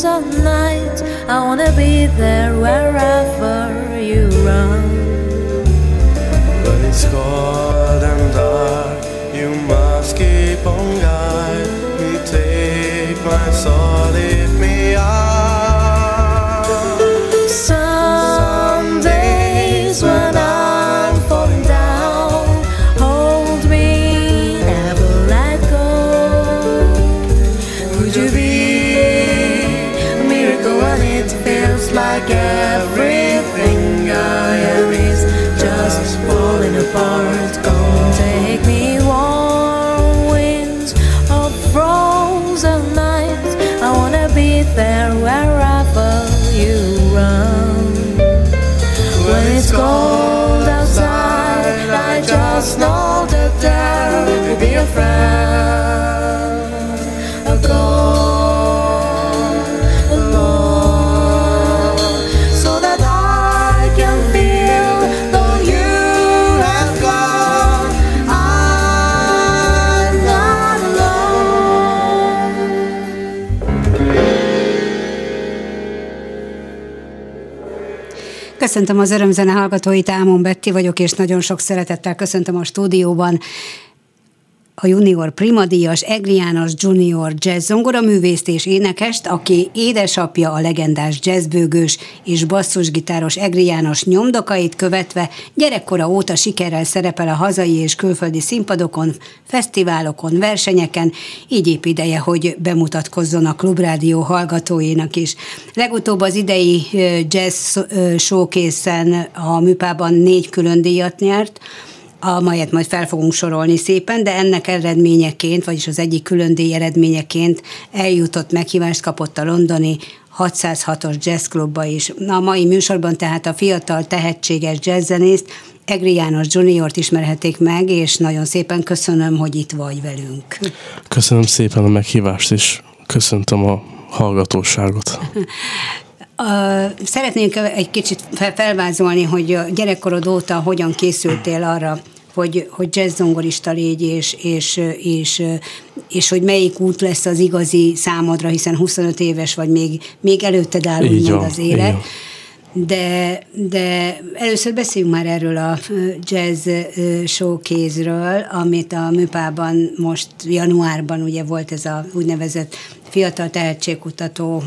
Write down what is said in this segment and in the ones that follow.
dreams night. I wanna be there wherever you run. Köszöntöm az örömzene hallgatóit, Ámon Betti vagyok, és nagyon sok szeretettel köszöntöm a stúdióban a junior primadíjas Egri János junior jazz zongoraművészt és énekest, aki édesapja a legendás jazzbőgős és basszusgitáros Egri János nyomdokait követve gyerekkora óta sikerrel szerepel a hazai és külföldi színpadokon, fesztiválokon, versenyeken, így épp ideje, hogy bemutatkozzon a Klubrádió hallgatóinak is. Legutóbb az idei jazz showcase a műpában négy külön díjat nyert, amelyet majd fel fogunk sorolni szépen, de ennek eredményeként, vagyis az egyik külön díj eredményeként eljutott meghívást kapott a londoni 606-os jazzklubba is. A mai műsorban tehát a fiatal tehetséges jazzzenészt, Egri János Juniort ismerhetik meg, és nagyon szépen köszönöm, hogy itt vagy velünk. Köszönöm szépen a meghívást, és köszöntöm a hallgatóságot. Szeretnénk egy kicsit felvázolni, hogy a gyerekkorod óta hogyan készültél arra, hogy, hogy jazzzongorista légy, és, és, és, és hogy melyik út lesz az igazi számodra, hiszen 25 éves vagy, még, még előtted áll úgymond az élet. De, de először beszéljünk már erről a jazz showcase-ről, amit a műpában most januárban ugye volt ez a úgynevezett fiatal tehetségkutató,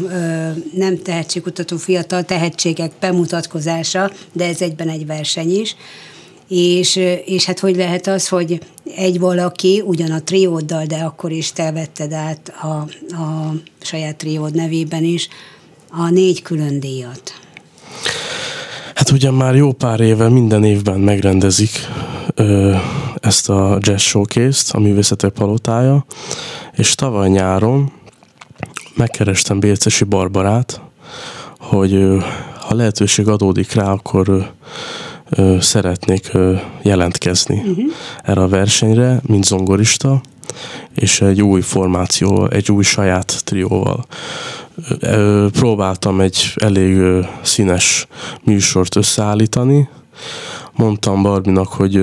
nem tehetségkutató, fiatal tehetségek bemutatkozása, de ez egyben egy verseny is. És, és hát hogy lehet az, hogy egy valaki ugyan a trióddal, de akkor is te vetted át a, a saját triód nevében is a négy külön díjat. Hát ugyan már jó pár éve minden évben megrendezik ö, ezt a Jazz Showcase-t, a Művészetek Palotája, és tavaly nyáron megkerestem Bércesi Barbarát, hogy ha lehetőség adódik rá, akkor szeretnék jelentkezni uh-huh. erre a versenyre, mint zongorista, és egy új formáció, egy új saját trióval. Próbáltam egy elég színes műsort összeállítani. Mondtam Barbinak, hogy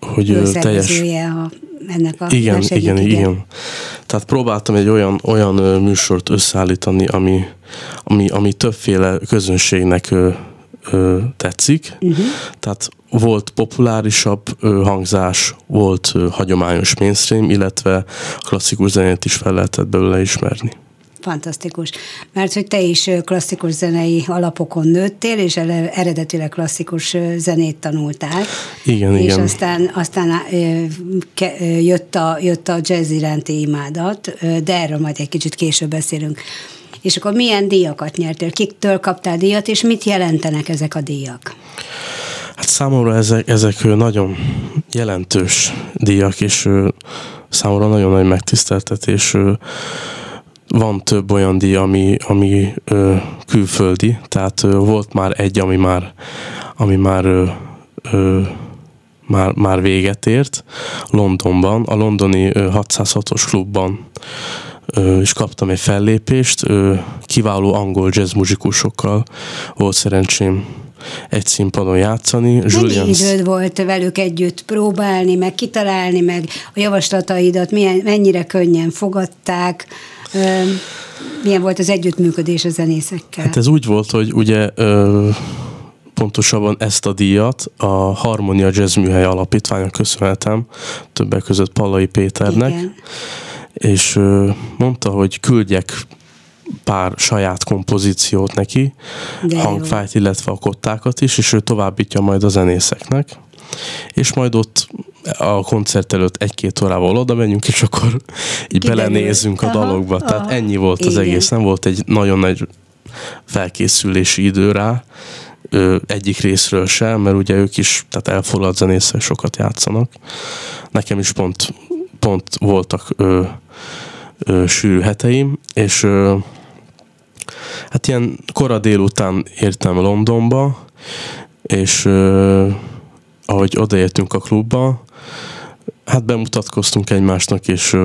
hogy teljes... A, ennek a igen, igen, igen, igen. Tehát próbáltam egy olyan, olyan műsort összeállítani, ami, ami, ami többféle közönségnek ö, ö, tetszik. Uh-huh. Tehát volt populárisabb ö, hangzás, volt ö, hagyományos mainstream, illetve klasszikus zenét is fel lehetett belőle ismerni. Fantasztikus. Mert hogy te is klasszikus zenei alapokon nőttél, és eredetileg klasszikus zenét tanultál. Igen, és igen. És aztán, aztán jött, a, jött a jazz iránti imádat, de erről majd egy kicsit később beszélünk. És akkor milyen díjakat nyertél? Kiktől kaptál díjat, és mit jelentenek ezek a díjak? Hát számomra ezek, ezek nagyon jelentős díjak, és számomra nagyon nagy megtiszteltetés van több olyan díj, ami, ami ö, külföldi, tehát ö, volt már egy, ami már, ami már, ö, ö, már, már véget ért Londonban, a londoni 606-os klubban is kaptam egy fellépést, kiváló angol jazz muzsikusokkal volt szerencsém egy színpadon játszani. Mennyi időd volt velük együtt próbálni, meg kitalálni, meg a javaslataidat milyen, mennyire könnyen fogadták? Milyen volt az együttműködés a zenészekkel? Hát ez úgy volt, hogy ugye pontosabban ezt a díjat a Harmonia Jazz Műhely Alapítványa köszönhetem, többek között Pallai Péternek, Igen. és mondta, hogy küldjek pár saját kompozíciót neki, hangfájt, illetve a kottákat is, és ő továbbítja majd a zenészeknek és majd ott a koncert előtt egy-két órával oda menjünk, és akkor így Kiderül. belenézzünk a aha, dalokba. Aha. Tehát ennyi volt Igen. az egész, nem volt egy nagyon nagy felkészülési idő rá, ö, egyik részről sem, mert ugye ők is, tehát elfoglalt zenészek sokat játszanak. Nekem is pont, pont voltak ö, ö, sűrű heteim, és ö, hát ilyen kora délután értem Londonba, és ö, ahogy odaértünk a klubba, hát bemutatkoztunk egymásnak, és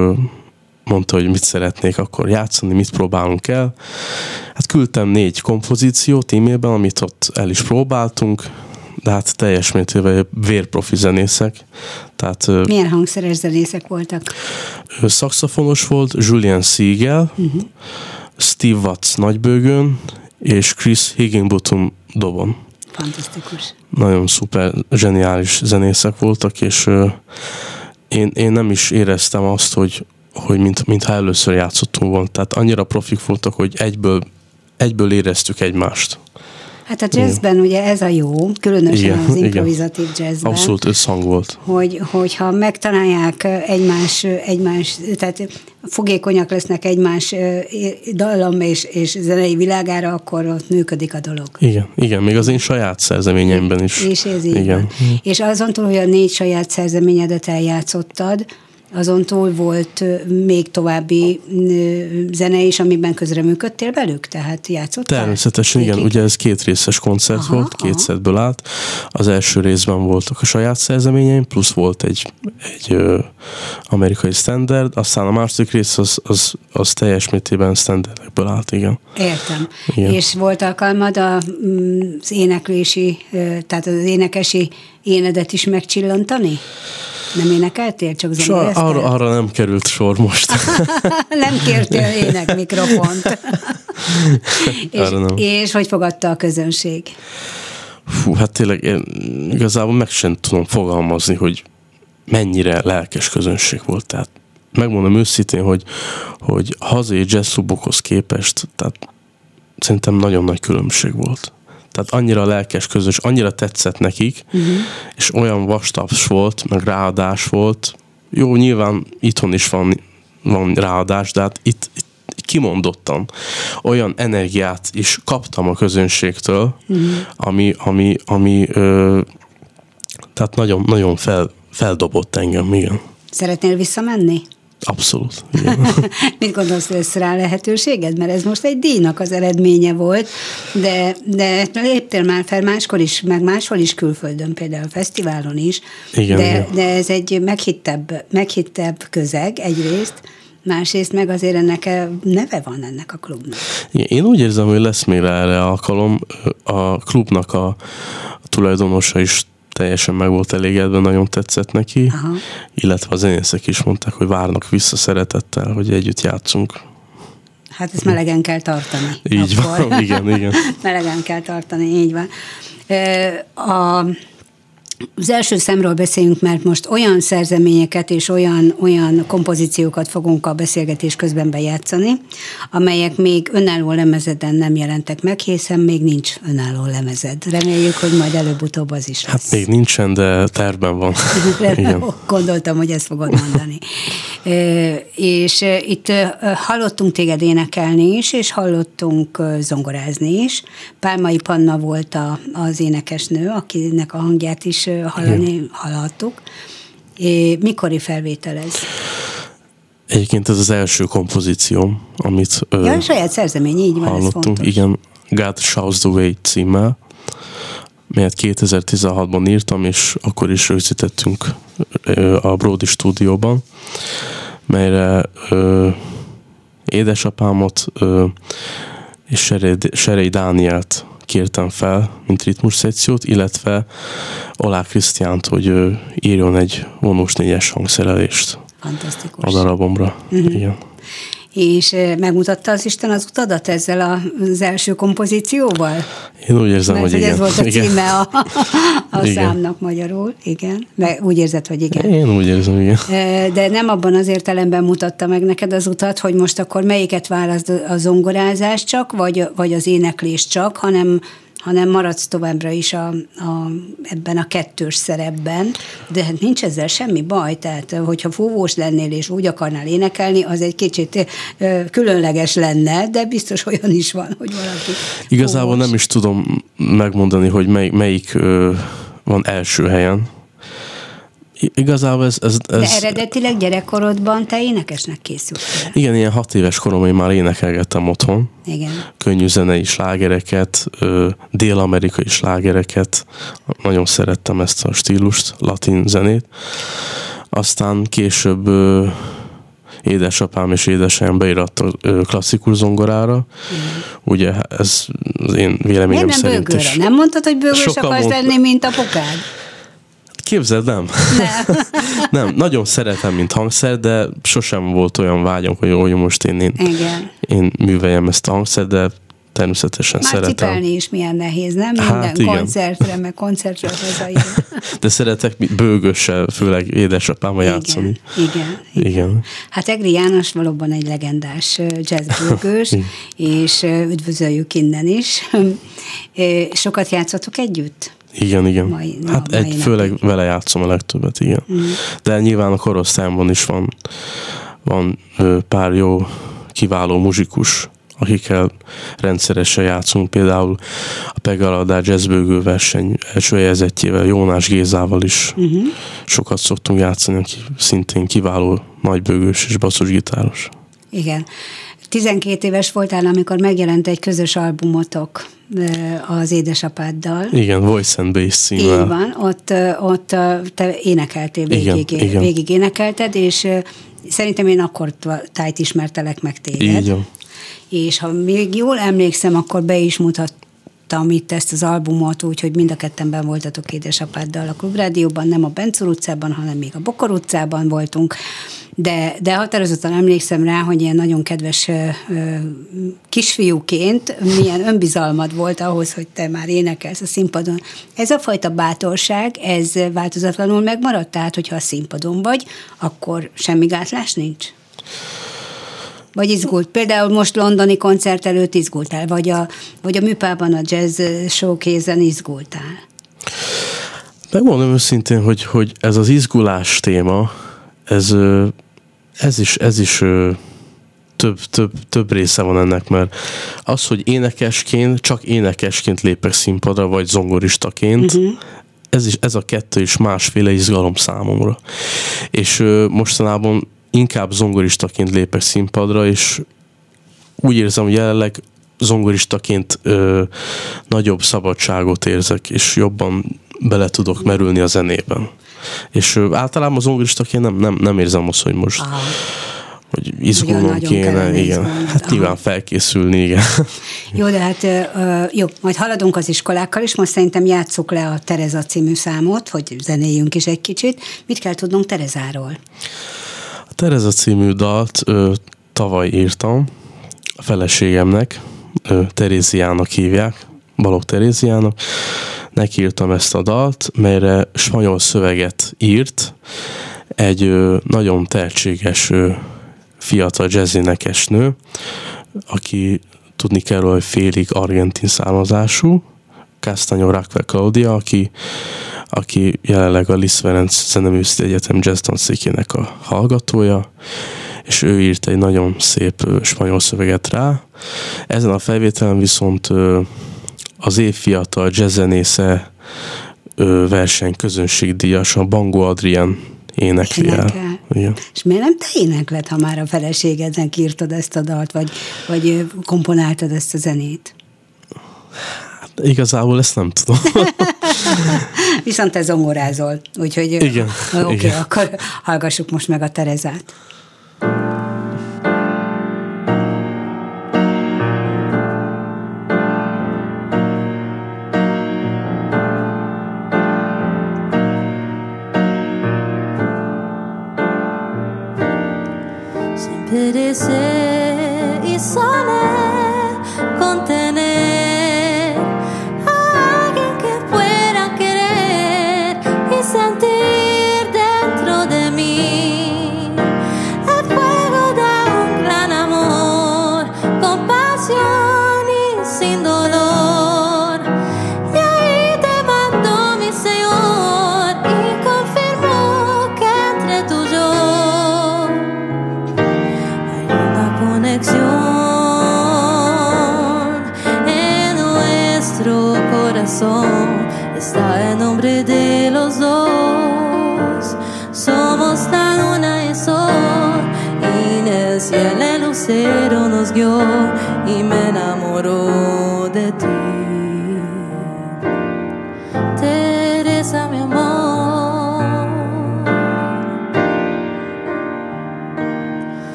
mondta, hogy mit szeretnék akkor játszani, mit próbálunk el. Hát küldtem négy kompozíciót e-mailben, amit ott el is próbáltunk, de hát teljes mértékben vérprofi zenészek. Tehát, Milyen hangszeres zenészek voltak? Szakszafonos volt Julian Siegel, uh-huh. Steve Watts nagybőgön, és Chris Higginbottom dobon. Fantasztikus. Nagyon szuper, zseniális zenészek voltak, és én, én nem is éreztem azt, hogy, hogy mint, mintha először játszottunk volna. Tehát annyira profik voltak, hogy egyből, egyből éreztük egymást. Hát a jazzben igen. ugye ez a jó, különösen igen, az improvizatív igen. jazzben. Abszolút összhang volt. Hogy, hogyha megtalálják egymás, egymás, tehát fogékonyak lesznek egymás dallam és, és zenei világára, akkor ott működik a dolog. Igen, igen, még az én saját szerzeményeimben is. És ez így igen. Van. És azon túl, hogy a négy saját szerzeményedet eljátszottad, azon túl volt még további zene is, amiben közreműködtél velük? Tehát játszottál? Természetesen, igen. Ugye ez két részes koncert aha, volt, két aha. szetből állt. Az első részben voltak a saját szerzeményeim, plusz volt egy, egy ö, amerikai standard, aztán a második rész az, az, az teljes mértében standardekből állt, igen. Értem. Igen. És volt alkalmad mm, az éneklési, tehát az énekesi énedet is megcsillantani? Nem énekeltél, csak zongoráztál? Arra, arra nem került sor most. nem kértél ének mikrofont. és, nem. és hogy fogadta a közönség? Fú, hát tényleg én igazából meg sem tudom fogalmazni, hogy mennyire lelkes közönség volt. Tehát megmondom őszintén, hogy, hogy hazai jazzklubokhoz képest, tehát szerintem nagyon nagy különbség volt tehát annyira lelkes közös, annyira tetszett nekik, uh-huh. és olyan vastaps volt, meg ráadás volt. Jó, nyilván itthon is van, van ráadás, de hát itt, itt kimondottan olyan energiát is kaptam a közönségtől, uh-huh. ami, ami, ami ö, tehát nagyon, nagyon fel, feldobott engem, igen. Szeretnél visszamenni? Abszolút. Mit gondolsz, lesz rá lehetőséged? Mert ez most egy díjnak az eredménye volt, de, de léptél már fel máskor is, meg máshol is külföldön, például a fesztiválon is, igen, de, igen. de ez egy meghittebb, meghittebb közeg egyrészt, másrészt meg azért ennek neve van ennek a klubnak. Én úgy érzem, hogy lesz még erre alkalom. A klubnak a tulajdonosa is teljesen meg volt elégedve, nagyon tetszett neki, Aha. illetve a zenészek is mondták, hogy várnak vissza szeretettel, hogy együtt játszunk. Hát ezt melegen kell tartani. Így akkor. van, igen, igen. melegen kell tartani, így van. A az első szemről beszéljünk, mert most olyan szerzeményeket és olyan, olyan kompozíciókat fogunk a beszélgetés közben bejátszani, amelyek még önálló lemezeden nem jelentek meg, hiszen még nincs önálló lemezed. Reméljük, hogy majd előbb-utóbb az is lesz. Hát még nincsen, de tervben van. Igen. Gondoltam, hogy ezt fogod mondani. és itt hallottunk téged énekelni is, és hallottunk zongorázni is. Pálmai Panna volt a, az énekesnő, akinek a hangját is hallani, Igen. hallhattuk. É, mikori felvétel ez? Egyébként ez az első kompozícióm, amit ja, ö, saját szerzemény, így van, hallottunk. Igen, God Shouts the Way címmel, melyet 2016-ban írtam, és akkor is rögzítettünk a Brody stúdióban, melyre ö, édesapámot ö, és Serei Dánielt kértem fel, mint ritmus szekciót, illetve Olá Krisztiánt, hogy írjon egy vonós négyes hangszerelést Fantasztikus. a darabomra. Uh-huh. Igen. És megmutatta az Isten az utadat ezzel az első kompozícióval? Én úgy érzem, Mert, hogy, hogy igen. ez volt a címe a, a igen. számnak magyarul, igen. Mert úgy érzed, hogy igen. Én úgy érzem, igen. De nem abban az értelemben mutatta meg neked az utat, hogy most akkor melyiket választ a zongorázás csak, vagy, vagy az éneklés csak, hanem hanem maradsz továbbra is a, a, ebben a kettős szerepben, de hát nincs ezzel semmi baj, tehát hogyha fúvós lennél és úgy akarnál énekelni, az egy kicsit különleges lenne, de biztos olyan is van, hogy valaki Igazából fúvós. nem is tudom megmondani, hogy mely, melyik ö, van első helyen, Igazából ez, ez, ez... De eredetileg gyerekkorodban te énekesnek készültél. Igen, ilyen hat éves koromban már énekelgettem otthon. Igen. Könnyű zenei slágereket, dél-amerikai slágereket. Nagyon szerettem ezt a stílust, latin zenét. Aztán később édesapám és édesanyám beiratta klasszikus zongorára. Igen. Ugye ez az én véleményem Miért nem szerint bőgőre? is. Nem mondtad, hogy bőgős akarsz mond... lenni, mint apukád? Képzeld, nem. Nem. nem, nagyon szeretem, mint hangszer, de sosem volt olyan vágyom, hogy, hogy most én, én, Igen. én műveljem ezt a hangszer, de természetesen Már szeretem. cipelni is milyen nehéz, nem? Hát Minden igen. koncertre, meg koncertre hazaérni. De szeretek bőgössel, főleg édesapámmal játszani. Igen, igen, Igen. Hát Egri János valóban egy legendás jazzbőgős, és üdvözöljük innen is. Sokat játszottuk együtt? Igen, igen. Mai- na, hát mai egy, főleg napig. vele játszom a legtöbbet, igen. Mhm. De nyilván a korosztályomban is van, van pár jó, kiváló muzsikus, akikkel rendszeresen játszunk. Például a Pegaladá jazzbőgő verseny első helyezettjével, Jónás Gézával is Uh-huh. sokat szoktunk játszani, aki szintén kiváló nagybőgős és basszusgitáros. Igen. 12 éves voltál, amikor megjelent egy közös albumotok az édesapáddal. Igen, Voice and Bass címmel. Így van, ott, ott te énekeltél Igen, végig, igen. végig énekelted, és szerintem én akkor tájt ismertelek meg téged. Így van. És ha még jól emlékszem, akkor be is mutattam itt ezt az albumot, úgyhogy mind a kettenben voltatok édesapáddal a Klubrádióban, nem a Bencur utcában, hanem még a Bokor utcában voltunk, de, de határozottan emlékszem rá, hogy ilyen nagyon kedves ö, kisfiúként milyen önbizalmad volt ahhoz, hogy te már énekelsz a színpadon. Ez a fajta bátorság, ez változatlanul megmaradt? Tehát, hogyha a színpadon vagy, akkor semmi gátlás nincs? Vagy izgult? Például most londoni koncert előtt izgultál, vagy a, vagy a műpában a jazz showkézen izgultál? Megmondom őszintén, hogy, hogy ez az izgulás téma, ez, ez is, ez is több, több, több része van ennek, mert az, hogy énekesként, csak énekesként lépek színpadra, vagy zongoristaként, uh-huh. ez, is, ez a kettő is másféle izgalom számomra. És ö, mostanában inkább zongoristaként lépek színpadra, és úgy érzem, hogy jelenleg zongoristaként ö, nagyobb szabadságot érzek, és jobban bele tudok merülni a zenében. És ö, általában zongoristaként nem, nem, nem érzem azt, hogy most Aha. hogy izgulnom kéne, igen. Hát Aha. nyilván felkészülni, igen. Jó, de hát ö, jó, majd haladunk az iskolákkal is, most szerintem játsszuk le a Tereza című számot, hogy zenéljünk is egy kicsit. Mit kell tudnunk Terezáról? Tereza című dalt ö, tavaly írtam a feleségemnek, ö, Teréziának hívják, Balog Teréziának. Neki írtam ezt a dalt, melyre spanyol szöveget írt egy ö, nagyon tehetséges ö, fiatal jazzénekes nő, aki tudni kell, hogy félig argentin származású, Castaño Raquel Claudia, aki, aki jelenleg a Liszt Ferenc Zeneművészeti Egyetem jazz tanszékének a hallgatója, és ő írt egy nagyon szép spanyol szöveget rá. Ezen a felvételen viszont az év fiatal jazzzenésze verseny közönségdíjas, a Bango Adrian énekli el. Igen. És miért nem te énekled, ha már a feleségednek írtad ezt a dalt, vagy, vagy komponáltad ezt a zenét? Igazából ezt nem tudom. Viszont te zongorázol, úgyhogy Igen, Oké, igen. akkor hallgassuk most meg a Terezát. sin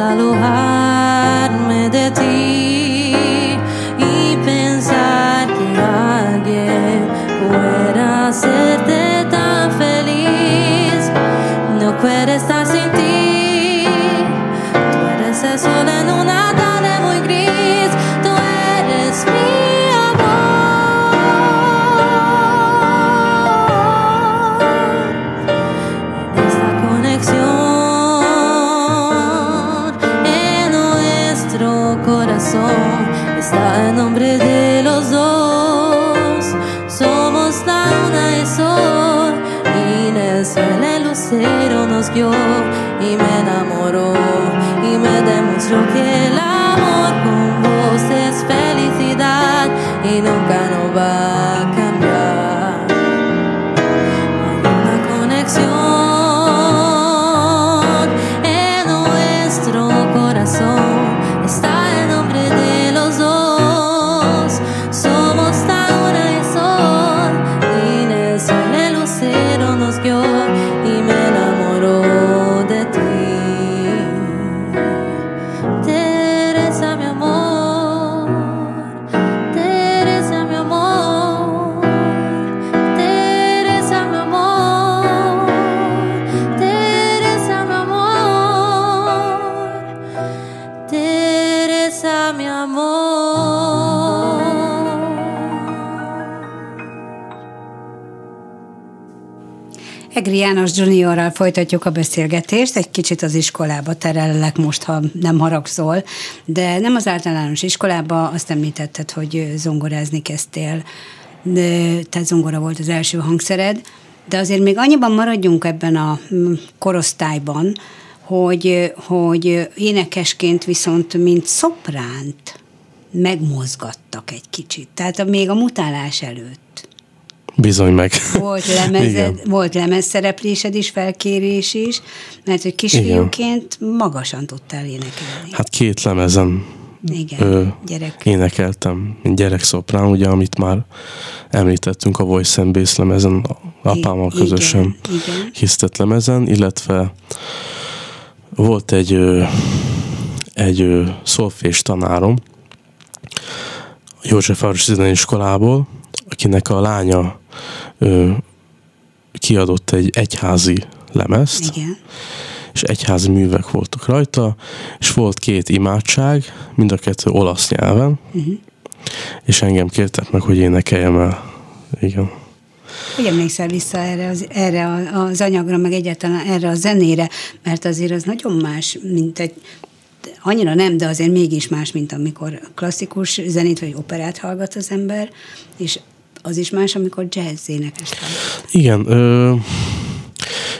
selalu ada János Juniorral folytatjuk a beszélgetést, egy kicsit az iskolába terellek most, ha nem haragszol, de nem az általános iskolába, azt említetted, hogy zongorázni kezdtél, tehát zongora volt az első hangszered, de azért még annyiban maradjunk ebben a mm, korosztályban, hogy, hogy énekesként viszont, mint szopránt megmozgattak egy kicsit. Tehát még a mutálás előtt. Bizony meg. Volt, lemezed, Igen. volt lemezszereplésed is, felkérés is, mert hogy kisfiúként magasan tudtál énekelni. Hát két lemezen Igen, ö, gyerek. énekeltem, mint gyerekszoprán, ugye, amit már említettünk a Voice and Bass lemezen, apámmal Igen, közösen igen. hisztett lemezen, illetve volt egy, ö, egy ö, szolfés tanárom, Józsefvárosi Zeneiskolából, akinek a lánya ö, kiadott egy egyházi lemezt, Igen. és egyházi művek voltak rajta, és volt két imádság, mind a kettő olasz nyelven, uh-huh. és engem kértek meg, hogy énekeljem el. Igen. Hogy emlékszel vissza erre az, erre az anyagra, meg egyáltalán erre a zenére, mert azért az nagyon más, mint egy annyira nem, de azért mégis más, mint amikor klasszikus zenét vagy operát hallgat az ember, és az is más, amikor jazz hallgat. Igen, ö,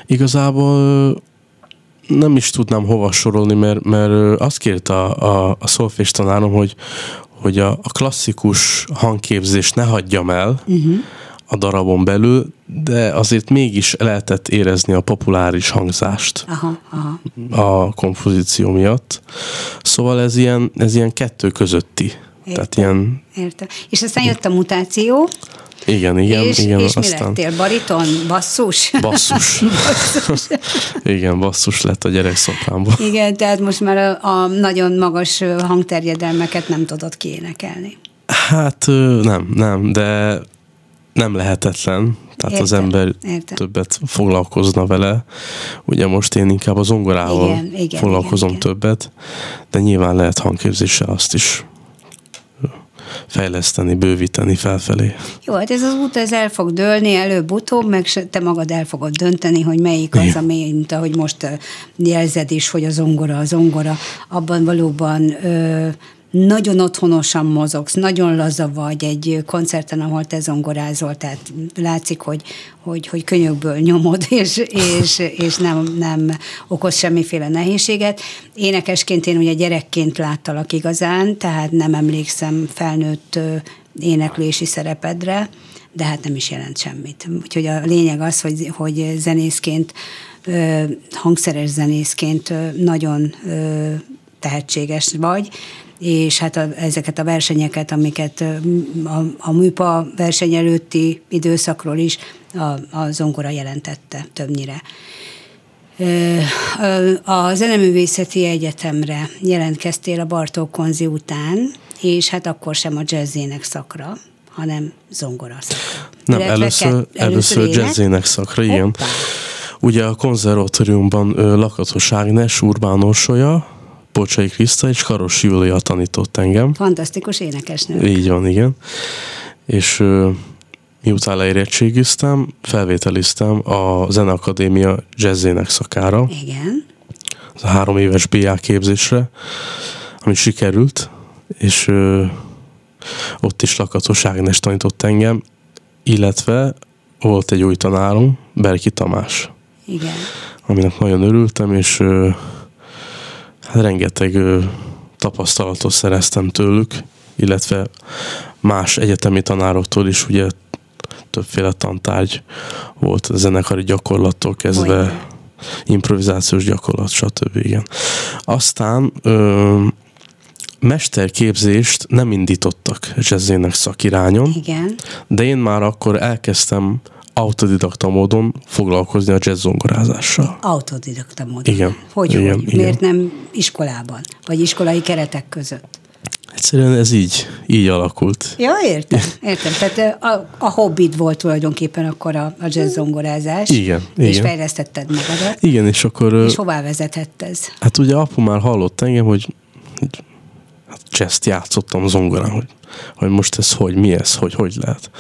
igazából nem is tudnám hova sorolni, mert, mert azt kérte a, a, a szolfés tanárom, hogy, hogy a, a klasszikus hangképzést ne hagyjam el uh-huh. a darabon belül, de azért mégis lehetett érezni a populáris hangzást Aha, aha. a kompozíció miatt. Szóval ez ilyen, ez ilyen kettő közötti. Tehát ilyen, Értem. És aztán jött a mutáció, igen, igen, és, igen, és mi aztán lettél? Bariton? Basszus? basszus. igen, basszus lett a gyerek szopránból. Igen, tehát most már a, a nagyon magas hangterjedelmeket nem tudod kiénekelni. Hát nem, nem, de nem lehetetlen. Tehát az Értem, ember értem. többet foglalkozna vele. Ugye most én inkább a zongorával Igen, igen, foglalkozom igen, igen. többet, de nyilván lehet hangképzéssel azt is fejleszteni, bővíteni felfelé. Jó, hát ez az út, ez el fog dőlni előbb-utóbb, meg te magad el fogod dönteni, hogy melyik az, Igen. ami, mint ahogy most jelzed is, hogy a zongora, a zongora, abban valóban ö, nagyon otthonosan mozogsz, nagyon laza vagy egy koncerten, ahol te zongorázol, tehát látszik, hogy, hogy, hogy könyökből nyomod, és, és, és nem, nem okoz semmiféle nehézséget. Énekesként én ugye gyerekként láttalak igazán, tehát nem emlékszem felnőtt éneklési szerepedre, de hát nem is jelent semmit. Úgyhogy a lényeg az, hogy, hogy zenészként, hangszeres zenészként nagyon tehetséges vagy, és hát a, ezeket a versenyeket, amiket a, a műpa verseny előtti időszakról is a, a zongora jelentette többnyire. A Zeneművészeti Egyetemre jelentkeztél a Bartók Konzi után, és hát akkor sem a jazzének szakra, hanem zongora szakra. Nem, Illetve először, először, először jazzének szakra, igen. Ugye a konzervatóriumban Lakatos Ágnes, Urbán Orsolya, Bocsai Kriszta és Karos Júlia tanított engem. Fantasztikus énekesnő. Így van, igen. És miután leérettségiztem, felvételiztem a Zeneakadémia jazzének szakára. Igen. Az a három éves BA képzésre, ami sikerült, és ö, ott is Lakatos Ágnes tanított engem, illetve volt egy új tanárom, Berki Tamás. Igen. Aminek nagyon örültem, és ö, hát rengeteg ö, tapasztalatot szereztem tőlük, illetve más egyetemi tanároktól is, ugye többféle tantárgy volt zenekari gyakorlattól kezdve, Olyan. improvizációs gyakorlat, stb. Igen. Aztán ö, mesterképzést nem indítottak jazzének szakirányon, Igen. de én már akkor elkezdtem autodidakta módon foglalkozni a jazz zongorázással. Autodidakta módon? Igen. Hogy, igen, hogy? Igen. Miért nem iskolában? Vagy iskolai keretek között? Egyszerűen ez így, így alakult. Ja, értem, értem. Tehát a, a hobbid volt tulajdonképpen akkor a, a jazz zongorázás. Igen, És igen. fejlesztetted magadat. Igen, és akkor... És hová vezetett ez? Hát ugye apu már hallott engem, hogy, hogy hát jazz játszottam zongorán, hogy, hogy most ez hogy, mi ez, hogy hogy lehet.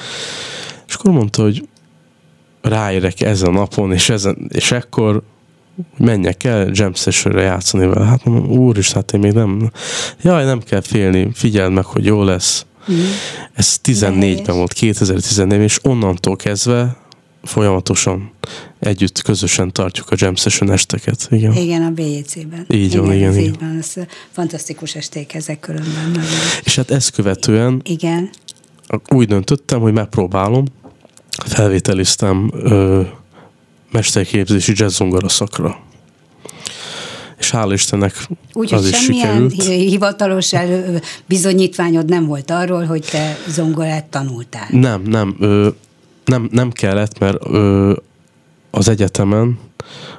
És akkor mondta, hogy ráérek ezen a napon, és, ezen, és ekkor menjek el jam sessionre játszani vele. Hát mondom, úr is, hát én még nem, jaj, nem kell félni, figyeld meg, hogy jó lesz. Mm. Ez 14-ben volt, 2014 és onnantól kezdve folyamatosan együtt, közösen tartjuk a jam session esteket. Igen, igen a BJC-ben. Így van, igen. igen, így van, ez fantasztikus esték ezek különben. Nagyon. És hát ezt követően igen. úgy döntöttem, hogy megpróbálom, felvételiztem ö, mesterképzési jazzzongora szakra. És hál' Istennek Úgy, az is sikerült. hivatalos bizonyítványod nem volt arról, hogy te zongorát tanultál. Nem, nem. Ö, nem, nem kellett, mert ö, az egyetemen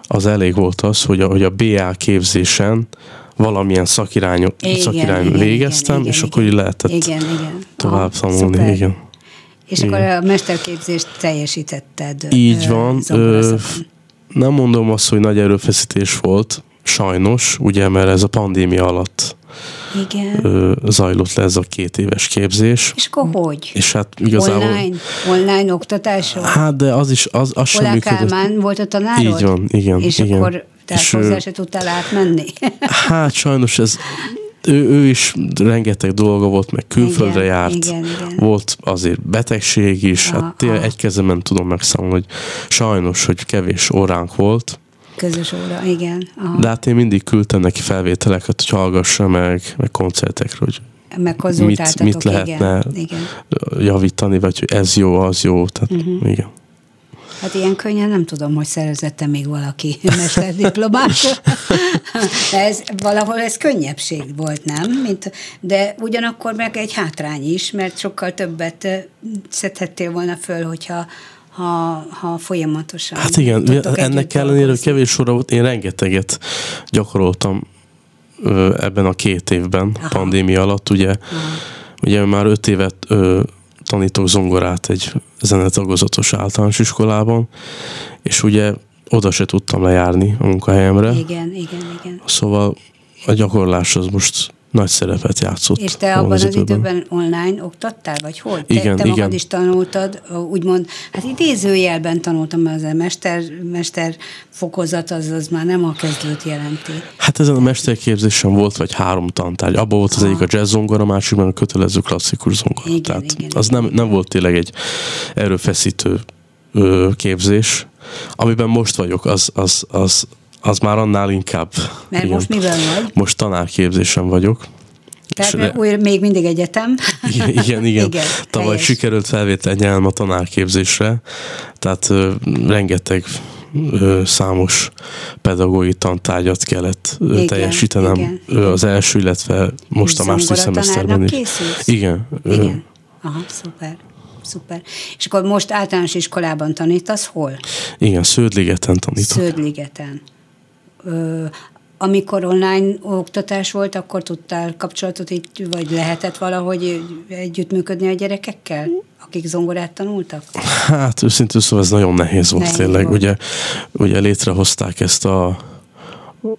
az elég volt az, hogy a, hogy a BA képzésen valamilyen szakirány, szakirány igen, végeztem, igen, és igen, akkor így lehetett igen, igen. tovább tanulni. Ah, igen. És Igen. akkor a mesterképzést teljesítetted. Így van. Ö, nem mondom azt, hogy nagy erőfeszítés volt, sajnos, ugye, mert ez a pandémia alatt igen. Ö, zajlott le ez a két éves képzés. És akkor hogy? És hát igazából... Online, online oktatásról? Hát, de az is, az, az sem működött. Kálmán volt a tanárod? Így van, igen. És igen. akkor tehát és hozzá se tudtál átmenni? hát sajnos ez ő, ő is rengeteg dolga volt, meg külföldre igen, járt, igen, igen. volt azért betegség is, Aha, hát tényleg egy kezemen tudom megszámolni, hogy sajnos, hogy kevés óránk volt. Közös óra, igen. Aha. De hát én mindig küldtem neki felvételeket, hogy hallgassa meg, meg koncertekről, hogy meg mit, mit lehetne igen, igen. javítani, vagy hogy ez jó, az jó, tehát uh-huh. igen. Hát ilyen könnyen nem tudom, hogy szerezette még valaki mesterdiplomát. ez, valahol ez könnyebbség volt, nem? Mint, de ugyanakkor meg egy hátrány is, mert sokkal többet szedhettél volna föl, hogyha ha, ha folyamatosan. Hát igen, ennek ellenére, kevés sorra volt, én rengeteget gyakoroltam ebben a két évben, Aha. pandémia alatt, ugye, Aha. ugye már öt évet ö, tanítok zongorát egy zenetagozatos általános iskolában, és ugye oda se tudtam lejárni a munkahelyemre. Igen, igen, igen. Szóval a gyakorlás az most nagy szerepet játszott. És te abban az, az időben online oktattál, vagy hol? Te, igen, te igen. magad is tanultad, úgymond, hát idézőjelben tanultam, az a mester, mester fokozat, az, az már nem a kezdőt jelenti. Hát ezen a mesterképzésen volt vagy három tantárgy. Abban volt az Aha. egyik a jazz zongora, a másikban a kötelező klasszikus zongora. Igen, Tehát igen, az igen. Nem, nem volt tényleg egy erőfeszítő ö, képzés. Amiben most vagyok, az, az, az, az már annál inkább. Mert igen. most miben vagy? Most tanárképzésen vagyok. Tehát új, még mindig egyetem. Igen, igen. igen. igen Tavaly helyes. sikerült felvétel nyelem a tanárképzésre, tehát ö, rengeteg ö, számos pedagógiai tantárgyat kellett ö, igen, teljesítenem igen, az első, illetve most a második szemeszterben is. Készülsz? Igen. igen. Aha, szuper. Szuper. És akkor most általános iskolában tanítasz hol? Igen, Sződligeten tanítok. Sződligeten. Amikor online oktatás volt, akkor tudtál kapcsolatot itt, vagy lehetett valahogy együttműködni a gyerekekkel, akik zongorát tanultak? Hát őszintén szóval ez nagyon nehéz volt nehéz tényleg. Volt. Ugye, ugye létrehozták ezt a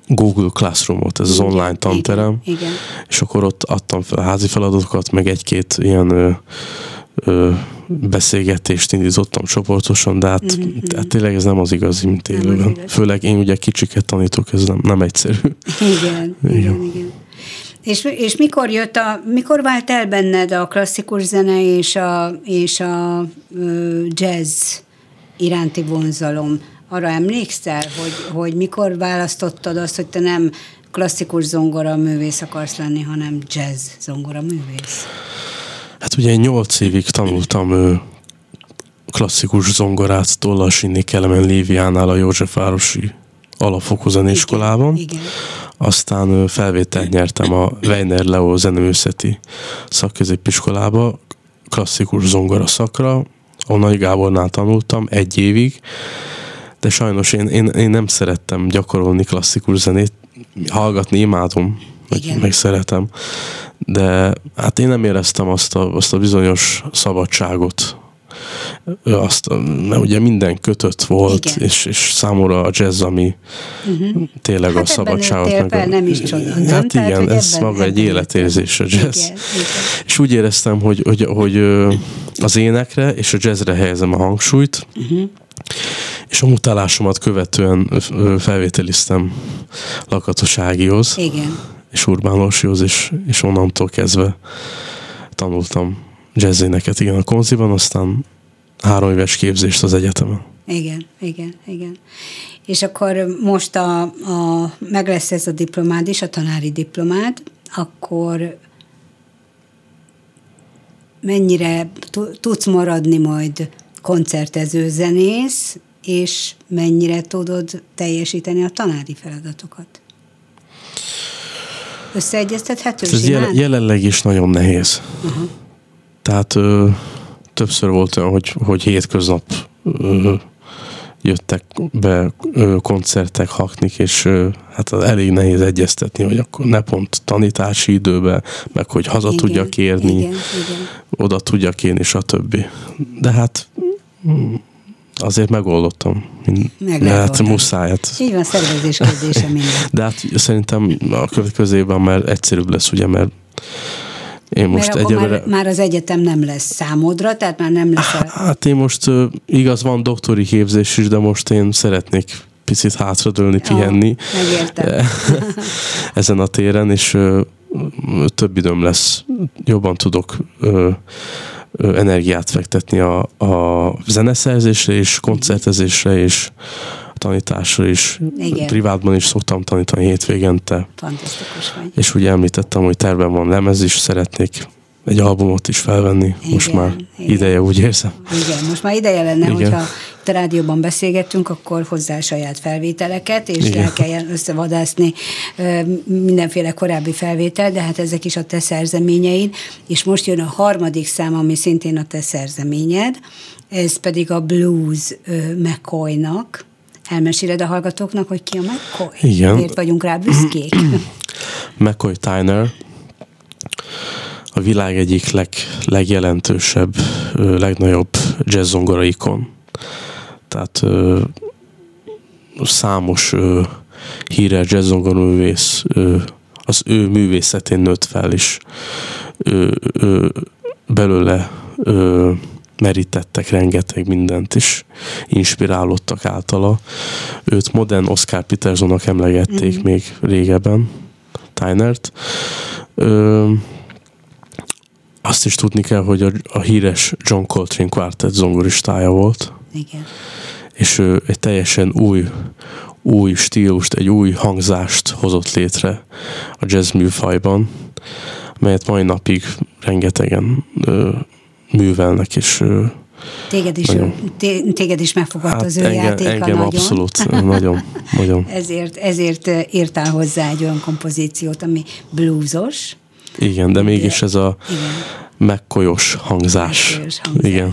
Google Classroomot, ez igen, az online tanterem, igen, igen. és akkor ott adtam fel házi feladatokat, meg egy-két ilyen ö, beszélgetést indítottam csoportosan, de hát, mm-hmm. hát tényleg ez nem az igazi, mint élőben. Főleg én ugye kicsiket tanítok, ez nem, nem egyszerű. Igen, igen, igen. igen. És, és mikor jött a, mikor vált el benned a klasszikus zene és a, és a ö, jazz iránti vonzalom? Arra emlékszel, hogy, hogy mikor választottad azt, hogy te nem klasszikus zongora művész akarsz lenni, hanem jazz zongora művész? Hát ugye nyolc évig tanultam ő, klasszikus zongorát Tollasinni Kelemen Léviánál a Józsefvárosi alapfokú zeneiskolában. Igen, igen. Aztán felvételt nyertem a Weiner Leo zeneművészeti szakközépiskolába, klasszikus zongora szakra, a Nagy Gábornál tanultam egy évig, de sajnos én, én, én nem szerettem gyakorolni klasszikus zenét, hallgatni imádom, meg, meg szeretem, de hát én nem éreztem azt a, azt a bizonyos szabadságot, azt, mert ugye minden kötött volt, és, és számomra a jazz, ami uh-huh. tényleg hát a szabadságot. Meg a, nem is csoda, nem? Hát Tehát, igen, ez ebben, maga egy életérzés a jazz. Igen, igen. És úgy éreztem, hogy, hogy, hogy az énekre és a jazzre helyezem a hangsúlyt, uh-huh. és a mutálásomat követően felvételiztem Lakatos Ágihoz. Igen és Urbán Orsihoz, és, és onnantól kezdve tanultam jazzéneket, igen, a konziban, aztán három éves képzést az egyetemen. Igen, igen, igen. És akkor most a, a, meg lesz ez a diplomád is, a tanári diplomád, akkor mennyire tudsz maradni majd koncertező zenész, és mennyire tudod teljesíteni a tanári feladatokat? Összeegyeztethető? Ez jel- jelenleg is nagyon nehéz. Uh-huh. Tehát ö, többször volt olyan, hogy, hogy hétköznap ö, jöttek be ö, koncertek, haknik, és ö, hát az elég nehéz egyeztetni, hogy akkor ne pont tanítási időben, meg hogy haza igen, tudjak érni, igen, igen. oda tudjak érni, stb. De hát azért megoldottam. Mert muszáj. Hát. Így van, szervezés kérdése minden. De hát szerintem a következő évben már egyszerűbb lesz, ugye, mert én most Mert egyelőre... már, már az egyetem nem lesz számodra, tehát már nem lesz... A... Hát én most igaz, van doktori képzés is, de most én szeretnék picit hátradőlni, pihenni. Megértem. Ezen a téren, és több időm lesz, jobban tudok energiát fektetni a, a zeneszerzésre és koncertezésre és tanításra is. Igen. Privátban is szoktam tanítani hétvégente. Fantasztikus vagy. És ugye említettem, hogy terben van lemez is, szeretnék egy albumot is felvenni. Igen, most már igen. ideje, úgy érzem. Igen, most már ideje lenne, igen. hogyha itt a rádióban beszélgettünk, akkor hozzá saját felvételeket, és igen. el kelljen összevadászni mindenféle korábbi felvétel, de hát ezek is a te szerzeményeid, és most jön a harmadik szám, ami szintén a te szerzeményed, ez pedig a Blues McCoy-nak. Elmeséled a hallgatóknak, hogy ki a McCoy? Igen. Miért vagyunk rá büszkék? McCoy Tyner, a világ egyik leg, legjelentősebb, legnagyobb jazzzongora ikon. Tehát számos híres jazzzongora művész az ő művészetén nőtt fel, és belőle merítettek rengeteg mindent, és inspirálódtak általa. Őt modern Oscar Petersonnak emlegették mm-hmm. még régebben, Tynert. Azt is tudni kell, hogy a, a híres John Coltrane Quartet zongoristája volt. Igen. És ő egy teljesen új, új stílust, egy új hangzást hozott létre a jazz műfajban, melyet mai napig rengetegen ö, művelnek, és ö, Téged is, téged is megfogadta hát az ő engem, játéka engem nagyon. abszolút, nagyon, nagyon. ezért, ezért írtál hozzá egy olyan kompozíciót, ami bluesos. Igen, de mégis ez a igen. megkolyos hangzás. Megkolyos hangzás. Igen.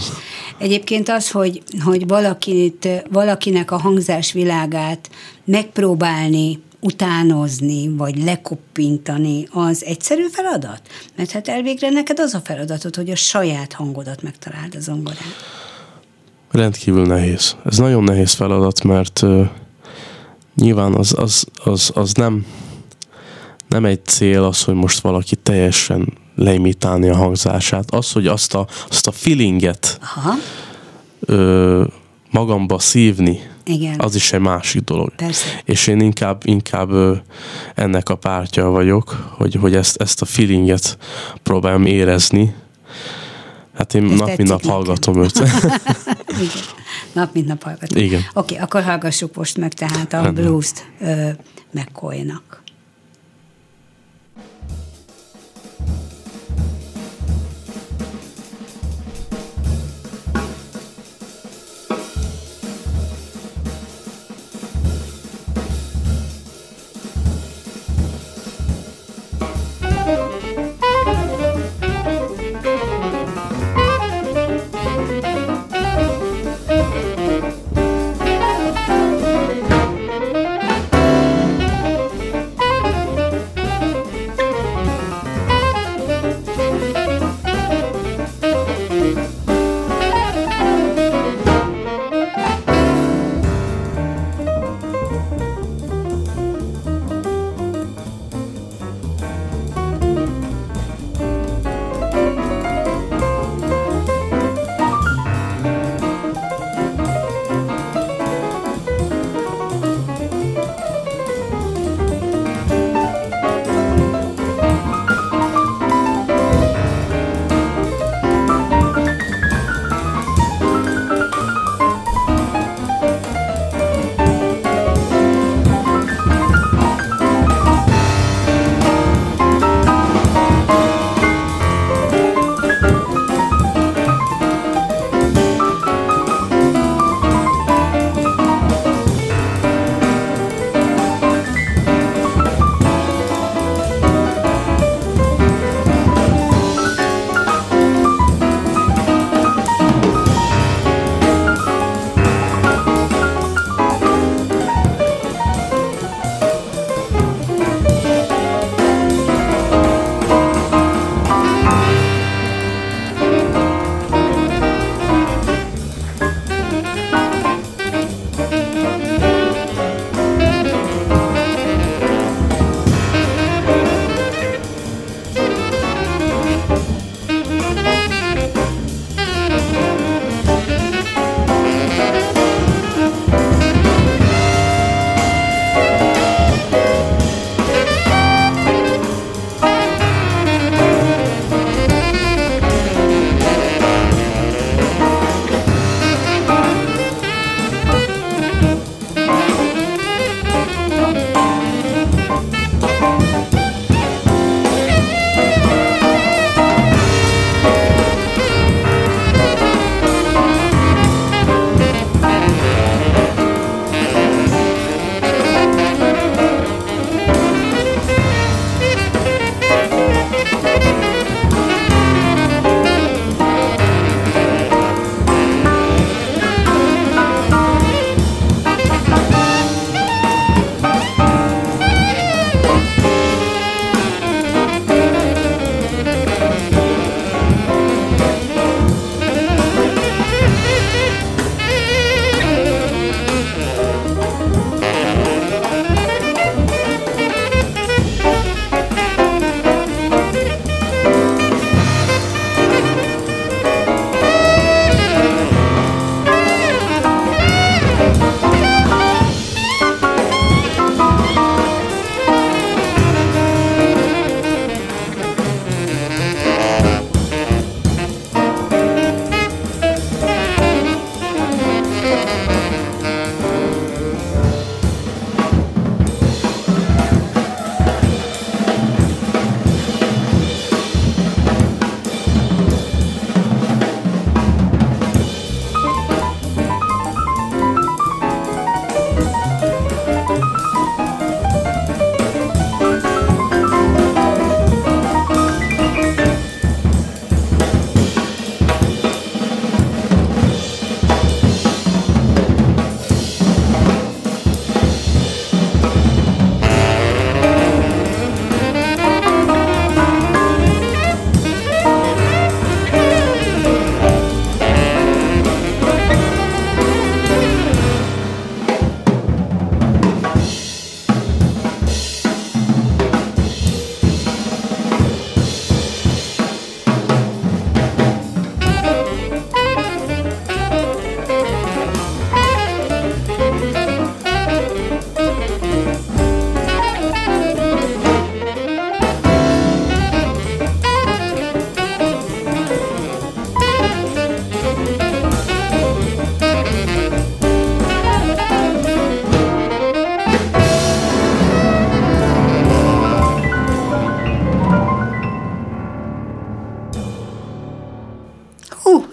Egyébként az, hogy, hogy valakit, valakinek a hangzás világát megpróbálni utánozni, vagy lekoppintani, az egyszerű feladat? Mert hát elvégre neked az a feladatod, hogy a saját hangodat megtaláld a zongorán. Rendkívül nehéz. Ez nagyon nehéz feladat, mert uh, nyilván az, az, az, az nem, nem egy cél az, hogy most valaki teljesen leimitálni a hangzását. Az, hogy azt a, azt a feelinget Aha. Ö, magamba szívni, Igen. az is egy másik dolog. Persze. És én inkább, inkább ö, ennek a pártja vagyok, hogy, hogy ezt, ezt a feelinget próbálom érezni. Hát én Ez nap mint nap nekem. hallgatom őt. Igen. Nap mint nap hallgatom. Igen. Oké, okay, akkor hallgassuk most meg tehát a Rendben. blues-t ö, McCoy-nak.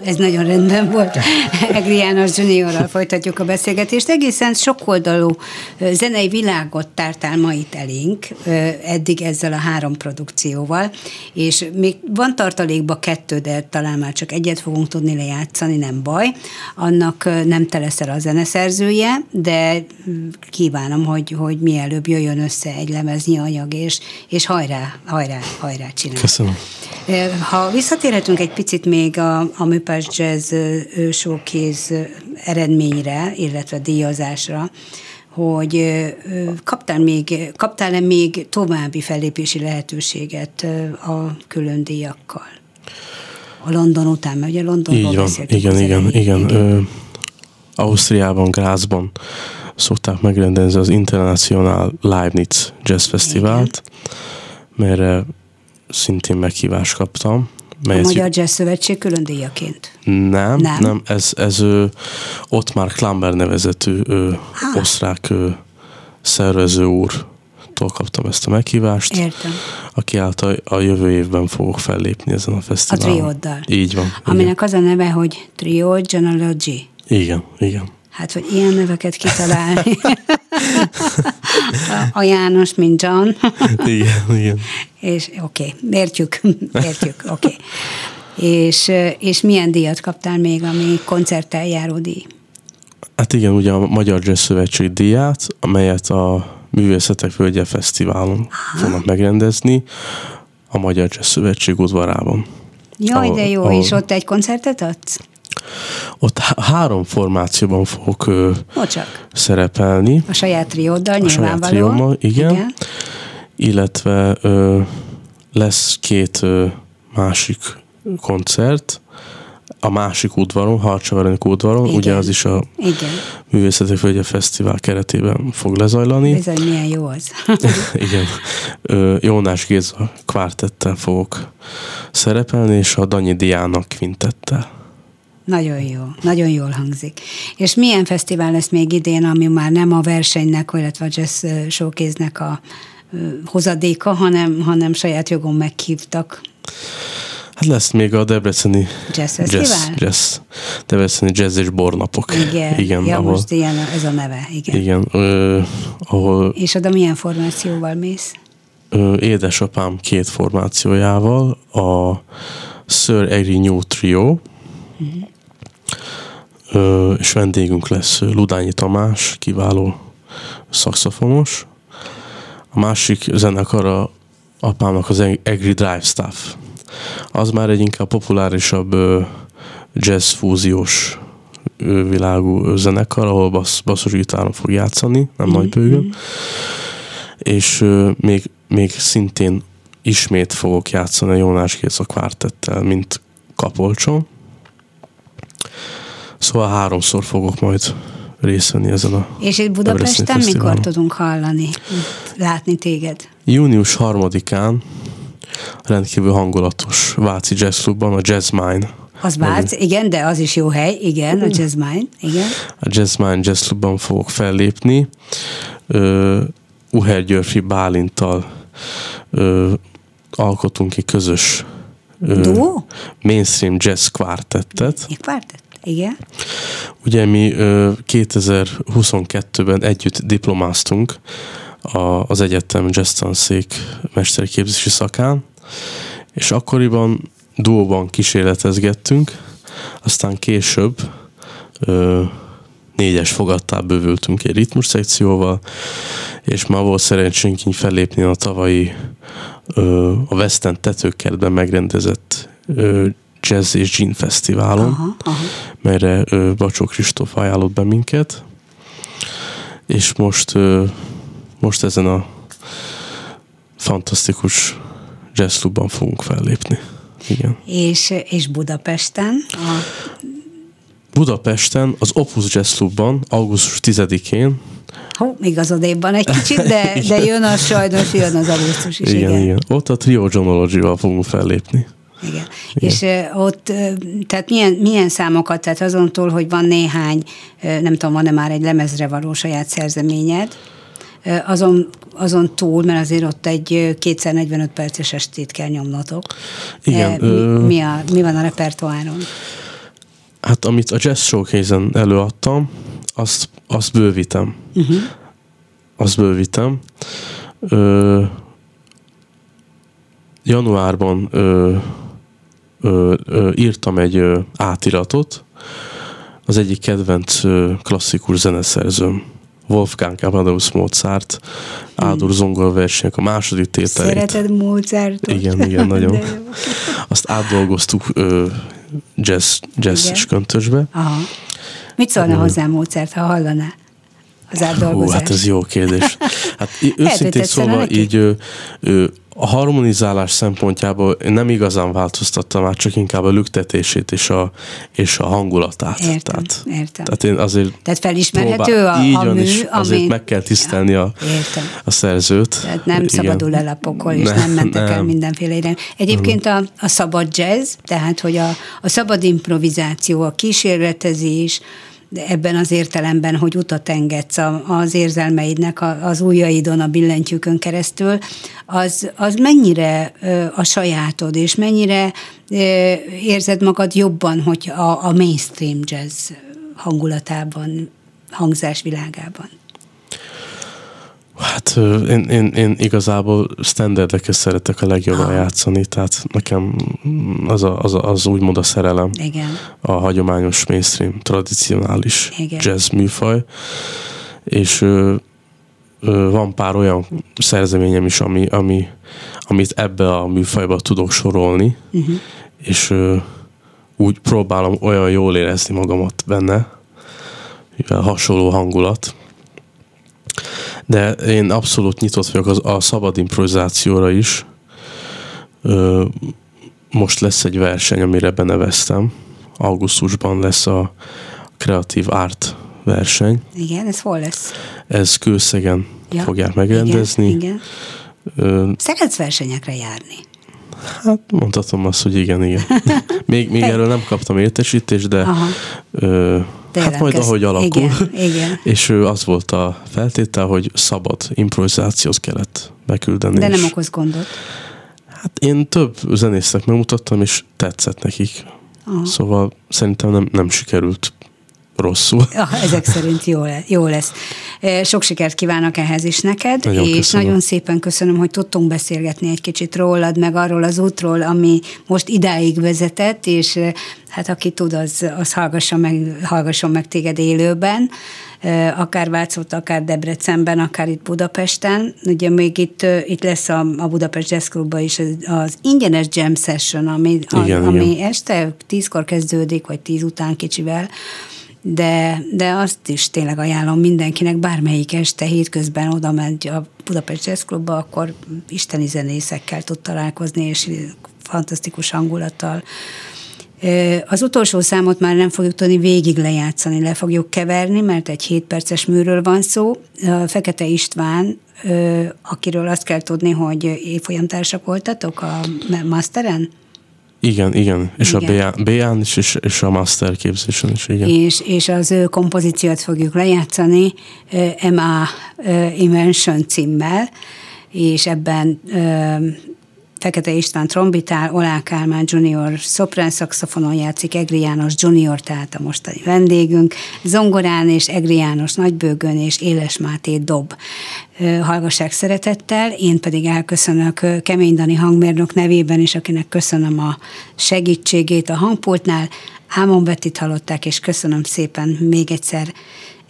Ez nagyon rendben volt. Egri János Juniorral folytatjuk a beszélgetést. Egészen sokoldalú zenei világot tártál ma itt elénk, eddig ezzel a három produkcióval, és még van tartalékba kettő, de talán már csak egyet fogunk tudni lejátszani, nem baj. Annak nem te leszel a zeneszerzője, de kívánom, hogy, hogy mielőbb jöjjön össze egy lemeznyi anyag, és, és hajrá, hajrá, hajrá csinálj. Köszönöm. Ha visszatérhetünk egy picit még a, a Műpás Jazz Showcase eredményre, illetve díjazásra, hogy kaptál még, kaptál-e még további fellépési lehetőséget a külön díjakkal? A London után, mert ugye Londonról Így van, igen, igen, igen, igen. Ö, Ausztriában, Grazban szokták megrendezni az International Leibniz Jazz Fesztivált, mert szintén meghívást kaptam. A Magyar Jazz Szövetség külön díjaként? Nem, nem, nem ez, ez ő, Ottmar Klamber nevezetű ő, osztrák ő, szervező úr kaptam ezt a meghívást. Értem. Aki által a jövő évben fogok fellépni ezen a fesztiválon. A trióddal. Így van. Aminek igen. az a neve, hogy Trio Genealogy. Igen, igen. Hát, hogy ilyen neveket kitalálni. a János, mint John. igen, igen. És oké, okay, értjük, értjük, oké. Okay. És, és milyen díjat kaptál még, ami koncerttel járó díj? Hát igen, ugye a Magyar Jazz Szövetség díját, amelyet a Művészetek Völgye Fesztiválon Aha. fognak megrendezni a Magyar Jazz Szövetség udvarában. Jaj, de jó, ahol, és ott egy koncertet adsz? Ott három formációban fogok ö, szerepelni. A saját trióddal. A saját triómmal, igen. igen. Illetve ö, lesz két ö, másik koncert, a másik udvaron, Harcsaverenik udvaron, Igen. ugye az is a Igen. Művészeti Földje Fesztivál keretében fog lezajlani. Bizony, milyen jó az. Igen. Jónás Géza kvártettel fogok szerepelni, és a Danyi Diana kvintettel. Nagyon jó, nagyon jól hangzik. És milyen fesztivál lesz még idén, ami már nem a versenynek, illetve a jazz showcase a hozadéka, hanem, hanem saját jogon meghívtak? Hát lesz még a Debreceni Jazz Jazz, jazz, Debreceni Jazz és Bornapok. Igen, igen ja, ahol, most ilyen ez a neve. Igen, igen ö, ahol... És oda milyen formációval mész? Ö, édesapám két formációjával, a Sir Egri New Trio, uh-huh. És vendégünk lesz Ludányi Tamás, kiváló szakszofonos. A másik zenekar a apámnak az Egri Drive Staff az már egy inkább populárisabb jazz fúziós világú zenekar, ahol bassz, basszusgitáron fog játszani, nem mm-hmm. nagy bőgön. Mhm. És még, még szintén ismét fogok játszani a Jónás Géza kvártettel, mint kapolcson. Szóval háromszor fogok majd részt venni ezen a És itt Budapesten mikor tudunk hallani, látni téged? Június harmadikán rendkívül hangulatos Váci Jazz Clubban, a Jazz Mine. Az Vác, igen, de az is jó hely, igen, a Jazz Mine, igen. A Jazz Mine Jazz Clubban fogok fellépni. Uh, Uher Györfi Bálintal uh, alkotunk egy közös uh, mainstream jazz kvártettet. Egy kvártett? Igen. Ugye mi uh, 2022-ben együtt diplomáztunk az egyetem jazz tanszék mesteri képzési szakán, és akkoriban duóban kísérletezgettünk, aztán később négyes fogadtá bővültünk egy ritmus szekcióval, és már volt szerencsénk így fellépni a tavalyi a West End tetőkertben megrendezett Jazz és Gin Fesztiválon, aha, aha. melyre ö, Bacsó Kristóf ajánlott be minket, és most ö, most ezen a fantasztikus jazzklubban fogunk fellépni. Igen. És, és Budapesten? A... Budapesten az Opus Jazz Clubban augusztus 10-én Hó, még az odébban egy kicsit, de, de jön az sajnos, jön az augusztus is. Igen, igen. igen. Ott a Trio Jonology-val fogunk fellépni. Igen. Igen. És uh, ott, uh, tehát milyen, milyen számokat, tehát azon túl, hogy van néhány, uh, nem tudom, van-e már egy lemezre való saját szerzeményed, azon, azon túl, mert azért ott egy kétszer 45 perces estét kell nyomnotok. Igen. Mi, mi, a, mi van a repertoáron? Hát amit a Jazz Showcase-en előadtam, azt, azt bővítem. Uh-huh. Azt bővítem. Ö, januárban ö, ö, ö, írtam egy ö, átiratot, az egyik kedvenc ö, klasszikus zeneszerzőm, Wolfgang Amadeus Mozart Ádur hmm. zongora versenyek a második tételét. Szereted Mozartot? Igen, igen, nagyon. Azt átdolgoztuk ö, jazz, jazz köntösbe. Aha. Mit szólna uh, hozzá Mozart, ha hallaná? Az átdolgozást? Hú, hát ez jó kérdés. Hát őszintén szóval így ö, ö, a harmonizálás szempontjából én nem igazán változtattam már, csak inkább a lüktetését és a, és a hangulatát. Értem, tehát, értem. Tehát én azért Tehát felismerhető próbál, a, így a mű, is, azért ami... meg kell tisztelni a, a szerzőt. Tehát nem Igen. szabadul el a pokol, és nem, nem mentek nem. el mindenféle irány. Egyébként a, a szabad jazz, tehát hogy a, a szabad improvizáció, a kísérletezés, ebben az értelemben, hogy utat engedsz az érzelmeidnek az ujjaidon, a billentyűkön keresztül, az, az mennyire a sajátod, és mennyire érzed magad jobban, hogy a, a mainstream jazz hangulatában, hangzásvilágában? Hát én, én, én igazából standardeket szeretek a legjobban játszani, tehát nekem az, a, az, a, az úgymond a szerelem. Igen. A hagyományos mainstream, tradicionális Igen. jazz műfaj. És ö, ö, van pár olyan szerzeményem is, ami, ami, amit ebbe a műfajba tudok sorolni, uh-huh. és ö, úgy próbálom olyan jól érezni magamat benne, mivel hasonló hangulat, de én abszolút nyitott vagyok az, a szabad improvizációra is. Ö, most lesz egy verseny, amire beneveztem. Augusztusban lesz a Creative Art verseny. Igen, ez hol lesz? Ez Kőszegen ja, fogják megrendezni. Igen, igen. Ö, Szeretsz versenyekre járni? Hát mondhatom azt, hogy igen, igen. Még, még erről nem kaptam értesítést, de ö, hát majd ahogy alakul. Igen, igen. És ő az volt a feltétel, hogy szabad improvizációt kellett beküldeni. De nem okoz gondot. Hát én több zenésznek megmutattam, és tetszett nekik. Aha. Szóval szerintem nem, nem sikerült rosszul. Ja, ezek szerint jó, jó lesz. Sok sikert kívánok ehhez is neked, nagyon és köszönöm. nagyon szépen köszönöm, hogy tudtunk beszélgetni egy kicsit rólad, meg arról az útról, ami most idáig vezetett, és hát aki tud, az, az hallgasson, meg, hallgasson meg téged élőben akár Vácot, akár Debrecenben, akár itt Budapesten. Ugye még itt, itt lesz a, a Budapest Jazz Clubban is az ingyenes jam session, ami, igen, a, ami igen. este tízkor kezdődik, vagy tíz után kicsivel, de, de azt is tényleg ajánlom mindenkinek, bármelyik este hétközben oda megy a Budapest Jazz Clubba, akkor isteni zenészekkel tud találkozni, és fantasztikus hangulattal. Az utolsó számot már nem fogjuk tudni végig lejátszani, le fogjuk keverni, mert egy 7 perces műről van szó. Fekete István, akiről azt kell tudni, hogy évfolyamtársak voltatok a Masteren? Igen, igen. És igen. a B-án is, és, és a master képzésen is, igen. És, és az ő kompozíciót fogjuk lejátszani MA Invention címmel, és ebben Fekete István trombitál, Olá Kálmán junior szoprán szakszofonon játszik, Egri János junior, tehát a mostani vendégünk, zongorán és Egri János nagybőgön és Éles Máté dob. Hallgassák szeretettel, én pedig elköszönök Kemény Dani hangmérnök nevében is, akinek köszönöm a segítségét a hangpultnál. Ámon Bettit hallották, és köszönöm szépen még egyszer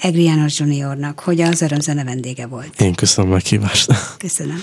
Egri János juniornak, hogy az örömzene vendége volt. Én köszönöm a meghívást. Köszönöm.